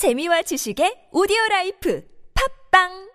재미와 지식의 오디오 라이프. 팝빵!